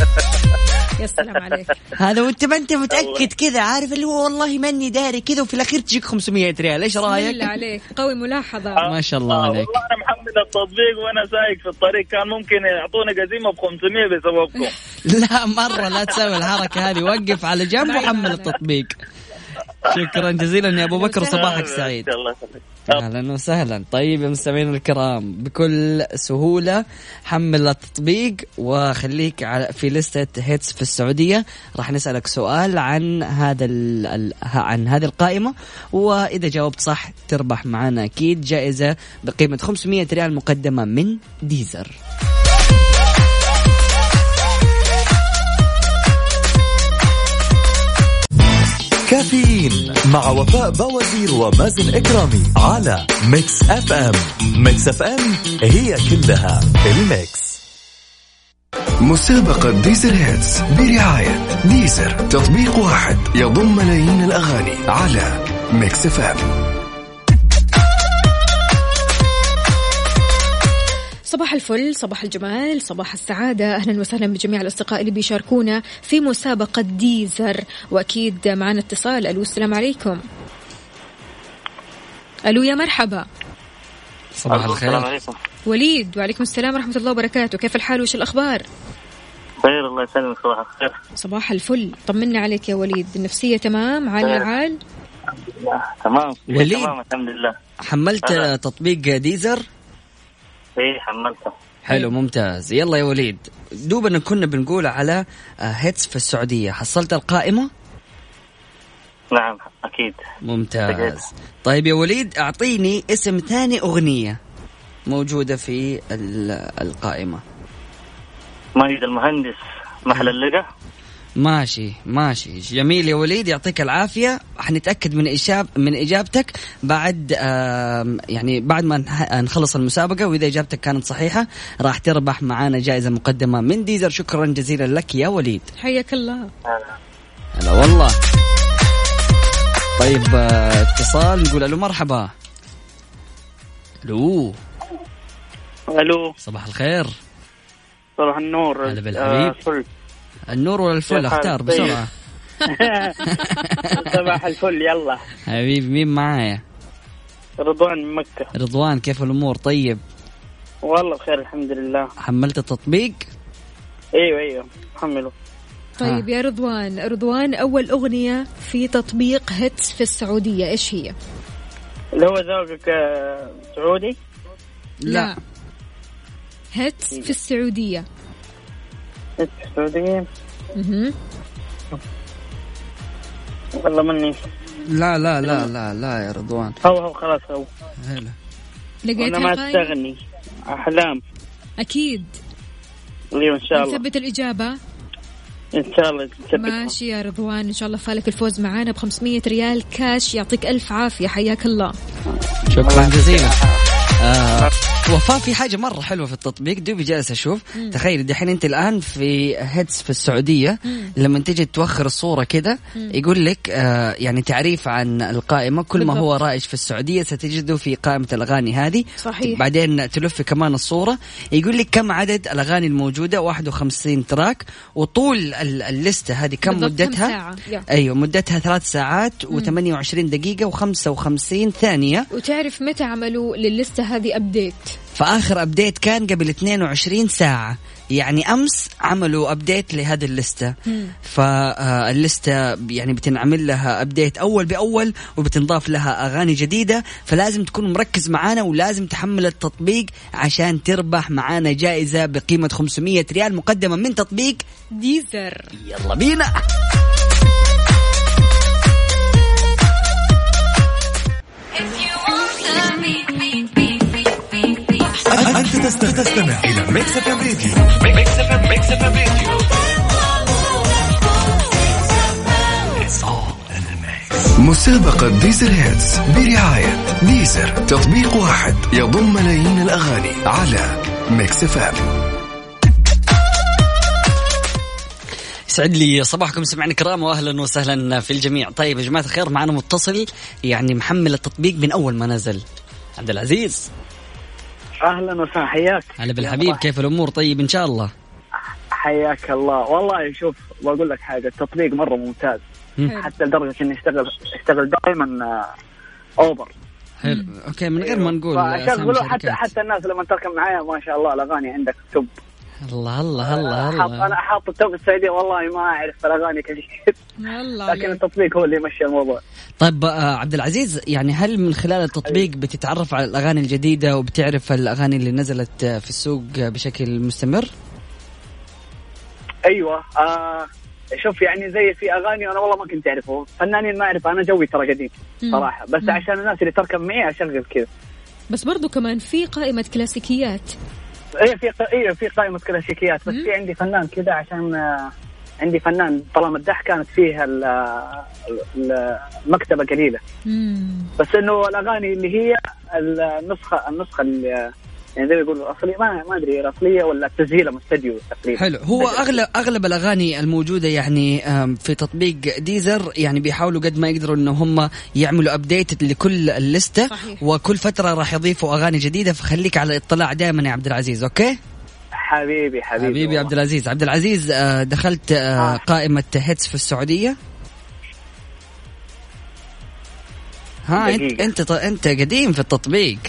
يا سلام عليك. هذا وانت ما انت متأكد كذا عارف اللي هو والله ماني داري كذا وفي الأخير تجيك 500 ريال. إيش رأيك؟ الله عليك. قوي ملاحظة. ما شاء الله آه، عليك. والله أنا محمل التطبيق وأنا سايق في الطريق كان ممكن يعطوني قزيمة ب 500 بسببكم. لا مرة لا تسوي الحركة هذه. وقف على جنب وحمل التطبيق. شكرا جزيلا يا أبو بكر صباحك سعيد. أهلا وسهلا. طيب يا مستمعينا الكرام بكل سهولة حمل التطبيق وخليك على في لستة هيتس في السعودية. راح نسألك سؤال عن هذا ال ال عن هذه القائمة وإذا جاوبت صح تربح معنا أكيد جائزة بقيمة 500 ريال مقدمة من Deezer. كافيين مع وفاء بوازير ومازن إكرامي على Mix FM. Mix FM هي كلها ال mix. مسابقة Deezer Hits. برعاية Deezer. تطبيق واحد يضم ملايين الأغاني على Mix FM. صباح الفل صباح الجمال صباح السعادة. أهلا وسهلا بجميع الأصدقاء اللي بيشاركونا في مسابقة Deezer. وأكيد معنا اتصال. ألو السلام عليكم. ألو يا مرحبا. صباح السلام الخير. عليكم. وليد وعليكم السلام ورحمة الله وبركاته. كيف الحال؟ وش الأخبار؟ خير الله يسلمك صباح الخير. صباح الفل. طمنا عليك يا وليد. النفسية تمام؟ عال. العال؟ تمام. وليد. تمام الحمد لله. حملت هلا. تطبيق ديزر؟ إيه حملته. حلو ممتاز. يلا يا وليد. دوبنا كنا بنقول على آه، هيتس في السعودية. حصلت القائمة؟ نعم أكيد. ممتاز. طيب يا وليد أعطيني اسم ثاني أغنية موجودة في ال- القائمة. ماجد المهندس محل اللقا. ماشي ماشي. جميل يا وليد يعطيك العافية. حنتأكد من إجاب من إجابتك بعد يعني بعد ما نخلص المسابقة وإذا إجابتك كانت صحيحة راح تربح معانا جائزة مقدمة من ديزر. شكرا جزيلا لك يا وليد. حياك الله. هلا والله. طيب آه، اتصال نقول ألو مرحبا. ألو. ألو. صباح الخير. صباح النور. هلا بالحبيب. آه، النور ولا الفل؟ اختار. بسرعة. صباح الفل يلا. حبيبي مين معايا؟ رضوان من مكة. رضوان كيف الأمور؟ طيب. والله بخير الحمد لله. حملت التطبيق؟ أيوه أيوه حمله طيب يا رضوان رضوان أول أغنية في تطبيق هيتس في السعودية إيش هي؟ اللي هو ذوقك آه، سعودي؟ لا. هيتس في السعودية. سعودي مهم. والله مني. لا لا لا لا لا يا رضوان. هو هو خلاص هو. هلا. أنا لقيتها ما طيب؟ أستغني. أحلام. أكيد. أيوه إن شاء الله. نثبت الإجابة. إن شاء الله تثبت. ماشي يا رضوان إن شاء الله فالك الفوز معانا ب 500 ريال كاش يعطيك ألف عافية حياك الله. شكرا جزيلا. آه. وفاء في حاجة مرة حلوة في التطبيق. دوبي جالس أشوف. تخيل دحين أنت الآن في هيدز في السعودية لما تيجي توخر الصورة كده يقول لك آه يعني تعريف عن القائمة. كل ما هو. رائج في السعودية ستجده في قائمة الأغاني هذه. صحيح. بعدين تلف كمان الصورة. يقول لك كم عدد الأغاني الموجودة؟ 51 تراك. وطول ال- اللستة هذه كم مدتها؟ ساعة؟ أيوه مدتها ثلاث ساعات و28 دقيقة و55 ثانية. وتعرف متى عملوا للستة هذه update فآخر update كان قبل 22 ساعة. يعني أمس عملوا update لهذه اللستة. فاللسته يعني بتنعمل لها update أول بأول وبتنضاف لها أغاني جديدة. فلازم تكون مركز معانا ولازم تحمل التطبيق عشان تربح معانا جائزة بقيمة 500 ريال مقدمة من تطبيق ديزر. يلا بينا. أنت تست- تستمع إلى Mix FM راديو Mix FM Mix FM راديو. مسابقة Deezer Hits برعاية Deezer. تطبيق واحد يضم ملايين الأغاني على Mix FM يسعد لي صباحكم سمعنا كرام واهلا وسهلا في الجميع. طيب يا جماعة الخير معنا متصل يعني محمل التطبيق من أول ما نزل. عبد العزيز. أهلا وسهلا حياك. هلا بالحبيب كيف الأمور؟ طيب إن شاء الله. حياك الله. والله شوف بقول لك حاجة التطبيق مرة ممتاز. مم. حتى لدرجة إني اشتغل اشتغل دائما آه، Uber. حلو. okay من غير ما نقول أسامي فشغلوا حتى حتى الناس لما تركب معايا ما شاء الله الأغاني عندك top. الله الله الله الله. أنا حاط ال top السعوديه والله ما أعرف الاغاني كثير الله لكن التطبيق هو اللي يمشي الموضوع. طيب آه، عبد العزيز يعني هل من خلال التطبيق بتتعرف على الأغاني الجديدة وبتعرف الأغاني اللي نزلت في السوق بشكل مستمر؟ أيوه آه شوف يعني زي في أغاني أنا والله ما كنت اعرفه فنانين ما أعرف أنا جوي ترى قديم. صراحة. بس. عشان الناس اللي تركب معي أشغل كذا. بس برضو كمان في قائمة كلاسيكيات. اي في اي في قائمة كلاسيكيات. بس في عندي فنان كذا عشان آه، عندي فنان طالما الدح كانت فيها ال- ال- المكتبه قليلة. مم. بس إنه الأغاني اللي هي النسخة النسخة اللي يعني زي ما يقولوا الاصليه ما ما أدري الاصليه ولا التسجيل مستديو تقريبا. حلو. هو اغلب أغلب الأغاني الموجودة يعني في تطبيق Deezer يعني بيحاولوا قد ما يقدروا إن هم يعملوا update لكل اللستة صحيح. وكل فترة راح يضيفوا أغاني جديدة فخليك على اطلاع دائما يا عبد العزيز okay؟ حبيبي حبيبي حبيبي. عبد العزيز. عبد العزيز آه، دخلت آه، قائمة Hits في السعودية؟ ها انت. أنت أنت قديم في التطبيق.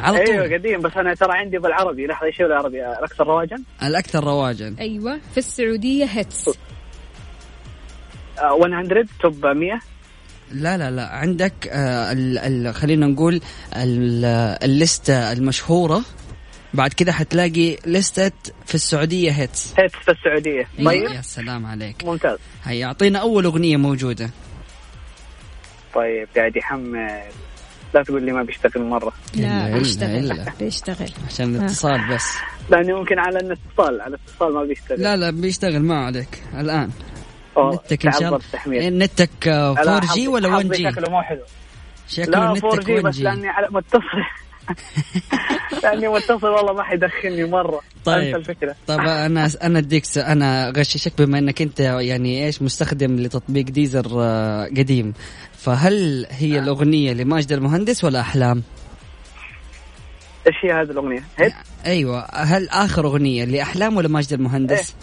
على طول. أيوه قديم بس أنا ترى عندي بالعربي. لحظة إيش العربي؟ الأكثر رواجا؟ الأكثر رواجا. أيوه في السعودية Hits. آه، 100 top 100 لا لا لا. عندك آه ال ال خلينا نقول ال اللستة المشهورة. بعد كده حتلاقي لستة في السعودية Hits. Hits في السعودية. أيوة طيب. يا سلام عليك. ممتاز. هيا أعطينا أول أغنية موجودة. طيب قاعد يحمل. لا تقول لي ما بيشتغل مرة. إلا- لا بيشتغل. بيشتغل. عشان الاتصال بس. لأنه ممكن على الاتصال على الاتصال ما بيشتغل. لا لا بيشتغل ما عليك. الآن. أوه، نتك إن شاء الله. التحميل. نتك آه، لا، 4 جي حظ- ولا 1 حظي جي شكله مو حلو. شكله لا نتك 4 جي 1 بس جي لأني على متصل. لاني متصل والله ما حيدخلني مرة طيب. الفكرة طب أنا أنا أديك أنا اغششك بما إنك أنت يعني إيش مستخدم لتطبيق ديزر آه، قديم فهل هي الأغنية لماجد المهندس ولا أحلام؟ إيش هي هذه الأغنية؟ هيت؟ أيوه هل آخر أغنية لأحلام ولا ماجد المهندس؟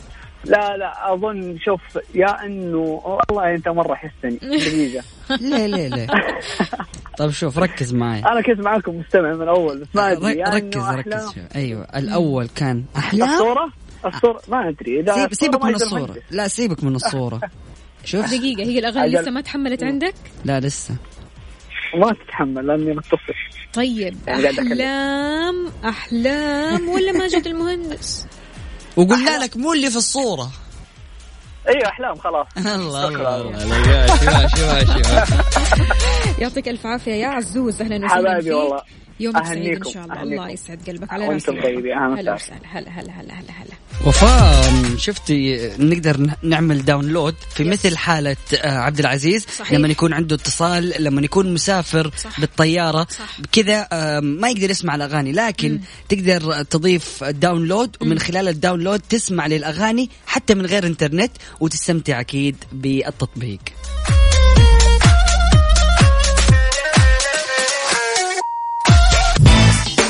لا لا أظن شوف يا إنه والله أنت مرة حسني دقيقة ليه ليه ليه؟ طب شوف ركز معي أنا كنت معاكم مستمع من اول بس ما أدري ركز ركز. شوف. أيوه الأول كان أحلام الصورة الصورة ما أدري إذا سيب سيبك من الصورة. لا سيبك من الصورة شوف دقيقة هي الأغاني أجل. لسه ما تحملت عندك؟ لا لسه ما تتحمل لأني متصل طيب يعني. أحلام أحلام ولا ماجد المهندس؟ وقلنا لك مو اللي في الصورة. أيوه أحلام خلاص. الله الله الله شوف يعطيك ألف عافية. يا عزوز أهلا وسهلا حبايبي فيك. والله. يومك سعيد إن أهنيكم، شاء الله. الله يسعد قلبك على راسي هلا وسهلا. هلا هلا هلا هلا هلا. وفاء شفتي نقدر نعمل داونلود في مثل حالة آه، عبد العزيز. صحيح. لما يكون عنده اتصال لما يكون مسافر صح. بالطيارة صح. كذا آه، ما يقدر يسمع الأغاني لكن تقدر تضيف download ومن خلال ال download تسمع للأغاني حتى من غير إنترنت وتستمتع أكيد بالتطبيق.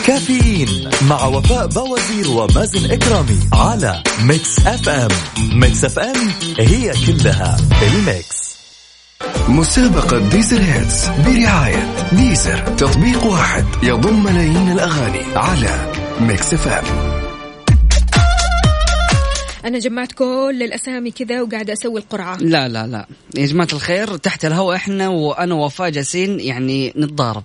كافيين مع وفاء بوازير ومازن إكرامي على Mix FM. Mix FM هي كلها ال mix. مسابقة Deezer Hits برعاية Deezer. تطبيق واحد يضم ملايين الأغاني على Mix FM. أنا جمعت كل الأسامي كذا وقاعدة أسوي القرعة. لا لا لا. يا جماعة الخير تحت الهواء إحنا وأنا ووفاء جالسين يعني نتضارب.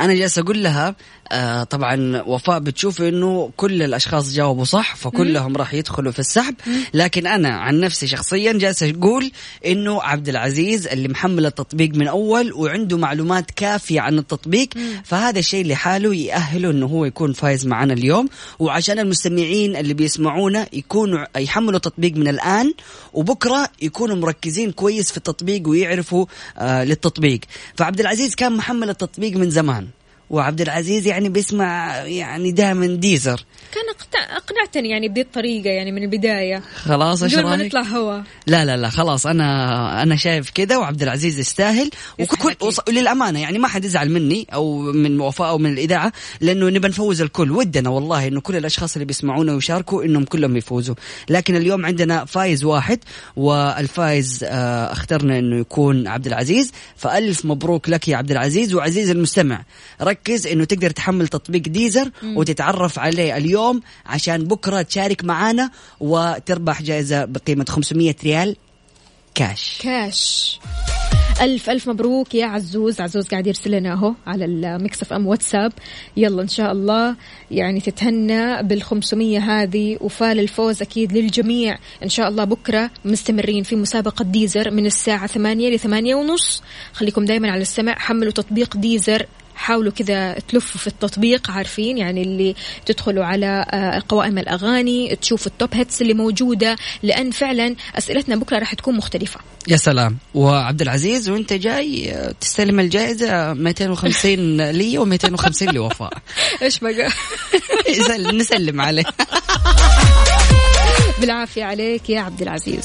أنا جالس أقول لها آه طبعا وفاء بتشوف إنه كل الأشخاص جاوبوا صح فكلهم راح يدخلوا في السحب. لكن أنا عن نفسي شخصيا جالس أقول إنه عبد العزيز اللي محمل التطبيق من أول وعنده معلومات كافية عن التطبيق فهذا الشيء لحاله يأهله إنه هو يكون فايز معنا اليوم. وعشان المستمعين اللي بيسمعونا يكونوا يحملوا التطبيق من الآن وبكرة يكونوا مركزين كويس في التطبيق ويعرفوا آه للتطبيق. فعبد العزيز كان محمل التطبيق من زمان. وعبد العزيز يعني بيسمع يعني دائما ديزر. كان اقنعتني يعني بدي الطريقة يعني من البداية. خلاص إيش ما رايك؟ نطلع هوا. لا لا لا خلاص أنا أنا شايف كذا وعبد العزيز يستاهل وكل وص- للأمانة يعني ما حد يزعل مني أو من وفاء أو من الإذاعة لأنه نبى نفوز الكل. ودنا والله إنه كل الأشخاص اللي بيسمعونا ويشاركوا إنهم كلهم يفوزوا. لكن اليوم عندنا فايز واحد والفايز آه اخترنا إنه يكون عبد العزيز فألف مبروك لك يا عبد العزيز وعزيز المستمع ركز إنه تقدر تحمل تطبيق Deezer مم. وتتعرف عليه اليوم عشان بكرة تشارك معانا وتربح جائزة بقيمة 500 ريال كاش كاش ألف ألف مبروك يا عزوز. عزوز قاعد يرسل لنا أهو على ال Mix FM واتساب. يلا إن شاء الله يعني تتهنى بالخمسمية هذه وفال الفوز أكيد للجميع. إن شاء الله بكرة مستمرين في مسابقة Deezer من الساعة ثمانية لثمانية ونص. خليكم دايما على السمع. حملوا تطبيق Deezer حاولوا كذا تلفوا في التطبيق عارفين؟ يعني اللي تدخلوا على آه، قوائم الأغاني تشوفوا ال top hits اللي موجودة. لأن فعلا أسئلتنا بكرة راح تكون مختلفة. يا سلام. وعبد العزيز وأنت جاي آه، تستلم الجائزة 250 لي و250 لوفاء. إيش بقى؟ نسلم عليه. بالعافية عليك يا عبد العزيز.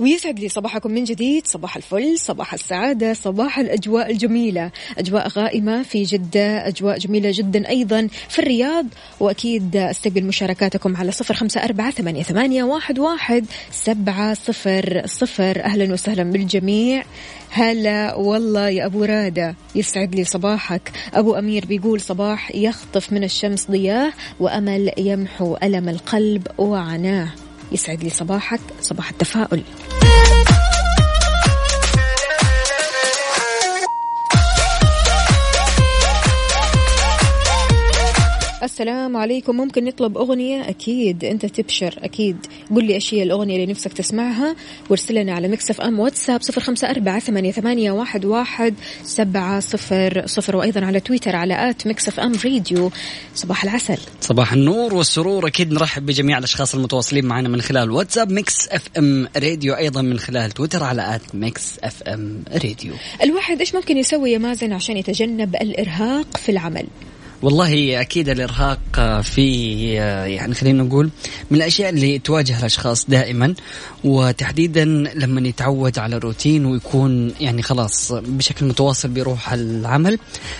ويسعد لي صباحكم من جديد صباح الفل صباح السعادة صباح الأجواء الجميلة. أجواء غائمة في جدة أجواء جميلة جدا أيضا في الرياض. وأكيد استقبل مشاركاتكم على صفر خمسة أربعة ثمانية, واحد سبعة صفر صفر. أهلا وسهلا بالجميع. هلا والله يا أبو رادة يسعد لي صباحك. أبو أمير بيقول صباح يخطف من الشمس ضياه وأمل يمحو ألم القلب وعناه. يسعد لي صباحك صباح التفاؤل. السلام عليكم. ممكن نطلب أغنية؟ أكيد. أنت تبشر. أكيد. قل لي إيش هي الأغنية اللي نفسك تسمعها. وارسل لنا على Mix FM واتساب صفر خمسة أربعة ثمانية, ثمانية واحد, واحد سبعة صفر صفر. وأيضا على تويتر على at Mix FM Radio صباح العسل. صباح النور والسرور. أكيد نرحب بجميع الأشخاص المتواصلين معنا من خلال واتساب Mix FM Radio أيضا من خلال تويتر على at Mix FM Radio الواحد إيش ممكن يسوي يا مازن عشان يتجنب الإرهاق في العمل؟ والله أكيد الإرهاق في يعني خلينا نقول من الأشياء اللي تواجه الأشخاص دائما وتحديدا لما يتعود على روتين ويكون يعني خلاص بشكل متواصل بيروح العمل.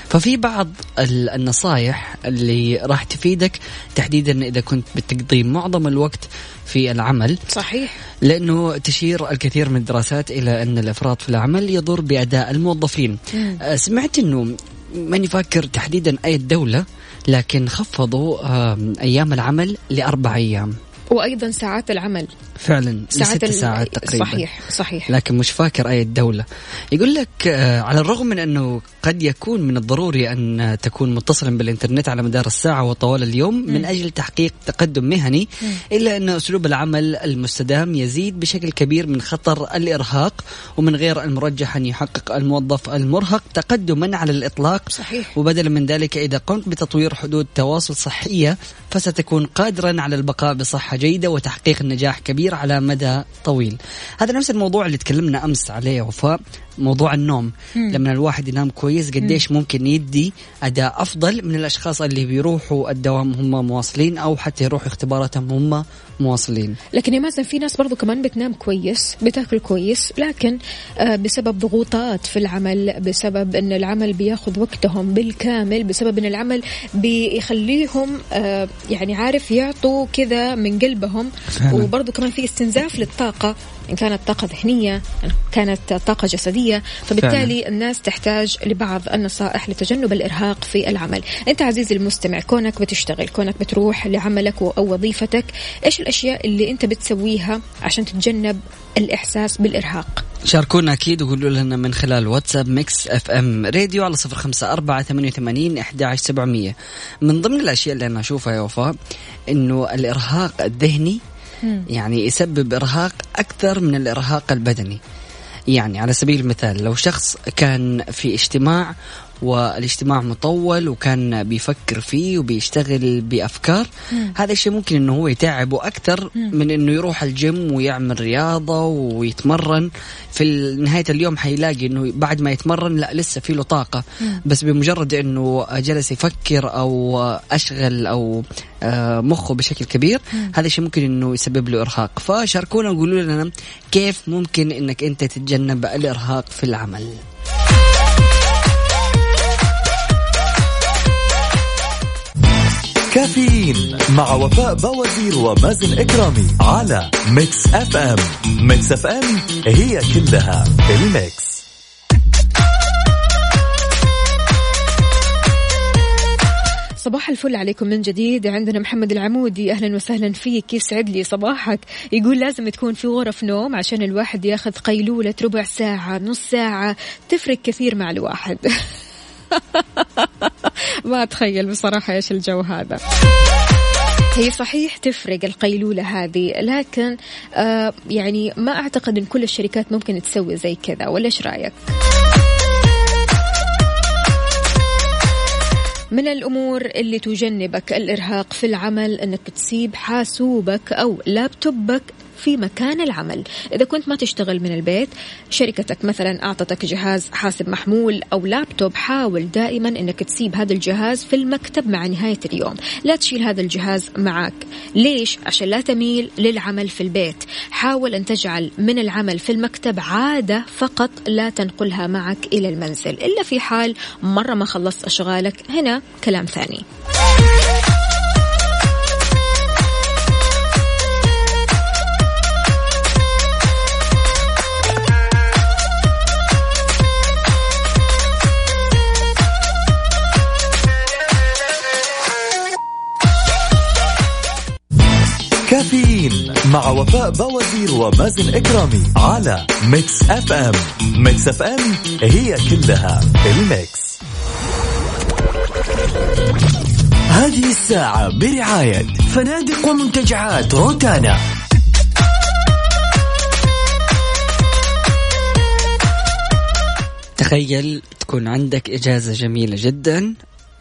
ففي بعض ال- النصائح اللي راح تفيدك تحديدا إذا كنت بتقضي معظم الوقت في العمل. صحيح. لأنه تشير الكثير من الدراسات إلى أن الإفراط في العمل يضر بأداء الموظفين. مم. سمعت إنه ماني فاكر تحديدا أي دولة لكن خفضوا آم، أيام العمل لأربع أيام. وأيضا ساعات العمل. فعلا لست ال- ساعات تقريبا. صحيح صحيح. لكن مش فاكر أي دولة. يقول لك آه، على الرغم من أنه قد يكون من الضروري أن تكون متصلا بالإنترنت على مدار الساعة وطوال اليوم مم. من أجل تحقيق تقدم مهني مم. إلا أن أسلوب العمل المستدام يزيد بشكل كبير من خطر الإرهاق ومن غير المرجح أن يحقق الموظف المرهق تقدما على الإطلاق. صحيح. وبدلا من ذلك إذا قمت بتطوير حدود تواصل صحية فستكون قادرا على البقاء بصحة جيدة وتحقيق نجاح كبير على مدى طويل. هذا نفس الموضوع اللي تكلمنا أمس عليه وفاء. موضوع النوم. مم. لما الواحد ينام كويس قديش ممكن يدي أداء أفضل من الأشخاص اللي بيروحوا الدوام هم مواصلين أو حتى يروحوا اختباراتهم هم مواصلين. لكن يا مازن في ناس برضو كمان بتنام كويس بتاكل كويس لكن آه، بسبب ضغوطات في العمل بسبب إن العمل بياخذ وقتهم بالكامل بسبب إن العمل بيخليهم آه، يعني عارف يعطوا كذا من قلبهم. وبرضو كمان في استنزاف للطاقة. إن كانت طاقة ذهنية إن كانت طاقة جسدية فبالتالي الناس تحتاج لبعض النصائح لتجنب الإرهاق في العمل. أنت عزيزي المستمع كونك بتشتغل كونك بتروح لعملك أو وظيفتك إيش الأشياء اللي أنت بتسويها عشان تتجنب الإحساس بالإرهاق؟ شاركونا أكيد وقولوا لنا من خلال واتساب Mix FM Radio على صفر خمسة أربعة ثمانية وثمانين أحد سبعمية. من ضمن الأشياء اللي أنا أشوفها يا وفاء إنه الإرهاق الذهني يعني يسبب إرهاق أكثر من الإرهاق البدني. يعني على سبيل المثال لو شخص كان في اجتماع والاجتماع مطول وكان بيفكر فيه وبيشتغل بأفكار مم. هذا الشيء ممكن إنه هو يتعبه أكثر مم. من إنه يروح الجيم ويعمل رياضة ويتمرن في نهاية اليوم حيلاقي إنه بعد ما يتمرن لا لسه في له طاقة مم. بس بمجرد إنه جلس يفكر أو أشغل أو آه، مخه بشكل كبير مم. هذا الشيء ممكن إنه يسبب له إرهاق فشاركونا وقولوا لنا كيف ممكن إنك أنت تتجنب الإرهاق في العمل كافيين مع وفاء بوازير ومازن إكرامي على Mix FM. Mix FM هي كلها ال mix. صباح الفل عليكم من جديد. عندنا محمد العمودي. أهلا وسهلا فيك. يسعد لي صباحك. يقول لازم تكون في غرف نوم عشان الواحد ياخذ قيلولة ربع ساعة نص ساعة. تفرق كثير مع الواحد. ما أتخيل بصراحة إيش الجو هذا هي صحيح تفرق القيلولة هذه لكن آه يعني ما أعتقد أن كل الشركات ممكن تسوي زي كذا ولا إيش رأيك؟ من الأمور اللي تجنبك الإرهاق في العمل أنك تسيب حاسوبك أو لابتوبك في مكان العمل. إذا كنت ما تشتغل من البيت شركتك مثلا أعطتك جهاز حاسب محمول أو لابتوب حاول دائما أنك تسيب هذا الجهاز في المكتب مع نهاية اليوم. لا تشيل هذا الجهاز معك. ليش؟ عشان لا تميل للعمل في البيت. حاول أن تجعل من العمل في المكتب عادة فقط لا تنقلها معك إلى المنزل. إلا في حال مرة ما خلصت أشغالك هنا كلام ثاني. مع وفاء بوازير ومازن إكرامي على Mix FM Mix FM هي كلها ال mix. هذه الساعة برعاية فنادق ومنتجعات روتانا. تخيل تكون عندك إجازة جميلة جدا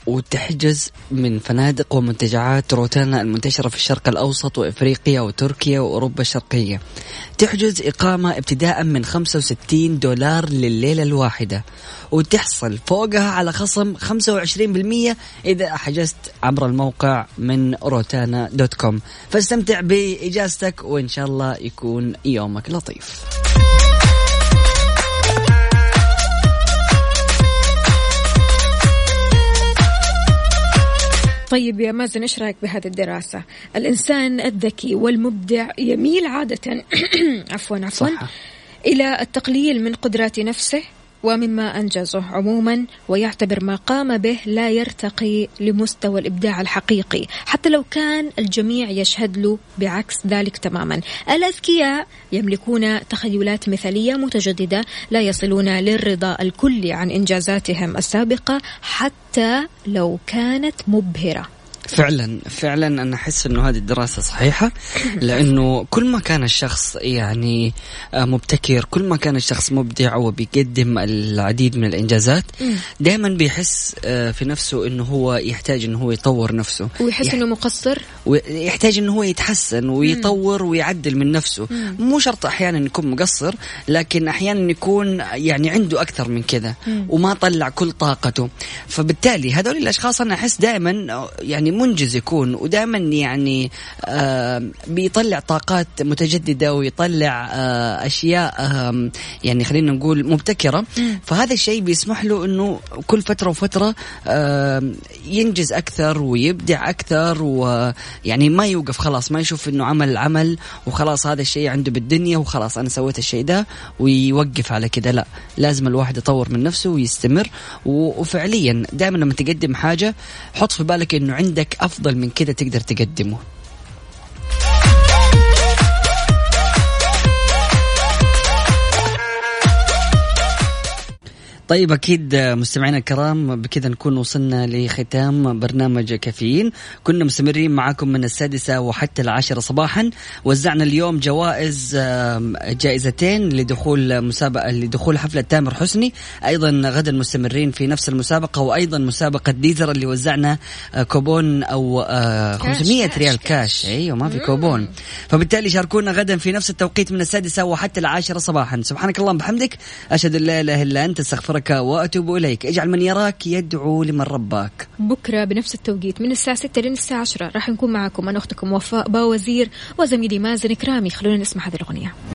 وتحجز من فنادق ومنتجعات روتانا المنتشرة في الشرق الأوسط وإفريقيا وتركيا وأوروبا الشرقية. تحجز إقامة ابتداء من 65 دولار لليلة الواحدة وتحصل فوقها على خصم 25% إذا حجزت عبر الموقع من روتانا دوت كوم. فاستمتع بإجازتك وإن شاء الله يكون يومك لطيف. طيب يا مازن إيش رأيك بهذه الدراسة؟ الإنسان الذكي والمبدع يميل عادة عفوا عفوا صح. إلى التقليل من قدرات نفسه ومما أنجزه عموما ويعتبر ما قام به لا يرتقي لمستوى الإبداع الحقيقي حتى لو كان الجميع يشهد له بعكس ذلك تماما. الأذكياء يملكون تخيلات مثالية متجددة لا يصلون للرضا الكلي عن إنجازاتهم السابقة حتى لو كانت مبهرة. فعلا فعلا أنا أحس إنه هذه الدراسة صحيحة لأنه كل ما كان الشخص يعني آه، مبتكر كل ما كان الشخص مبدع وبيقدم العديد من الإنجازات دائما بيحس آه، في نفسه إنه هو يحتاج إنه هو يطور نفسه. ويحس يح- إنه مقصر؟ ويحتاج إنه هو يتحسن ويطور ويعدل من نفسه. مو شرط أحيانا يكون مقصر لكن أحيانا يكون يعني عنده أكثر من كذا. وما طلع كل طاقته. فبالتالي هذول الأشخاص أنا أحس دائما يعني منجز يكون ودائما يعني آه بيطلع طاقات متجددة ويطلع آه أشياء يعني خلينا نقول مبتكرة. فهذا الشيء بيسمح له إنه كل فترة وفترة ينجز أكثر ويبدع أكثر ويعني ما يوقف خلاص ما يشوف إنه عمل عمل وخلاص هذا الشيء عنده بالدنيا وخلاص أنا سويت الشيء ده ويوقف على كده لا لازم الواحد يطور من نفسه ويستمر وفعليا دائما لما تقدم حاجة حط في بالك إنه عندك أفضل من كده تقدر تقدمه. طيب أكيد مستمعينا الكرام بكذا نكون وصلنا لختام برنامج كافيين. كنا مستمرين معاكم من السادسة وحتى العاشرة صباحا. وزعنا اليوم جوائز جائزتين لدخول مسابقة لدخول حفلة تامر حسني. أيضا غدا مستمرين في نفس المسابقة وأيضا مسابقة ديزر اللي وزعنا آه، كوبون أو آه، 500 ريال كاش. أيوه ما في كوبون. فبالتالي شاركونا غدا في نفس التوقيت من السادسة وحتى العاشرة صباحا. سبحانك اللهم بحمدك أشهد أن لا إله إلا أنت أستغفرك وأتوب إليك. اجعل من يراك يدعو لمن رباك. بكرة بنفس التوقيت من الساعة 6 لين الساعة 10 راح نكون معكم. أنا أختكم وفاء باوزير وزميلي مازن كرامي خلونا نسمع هذه الأغنية.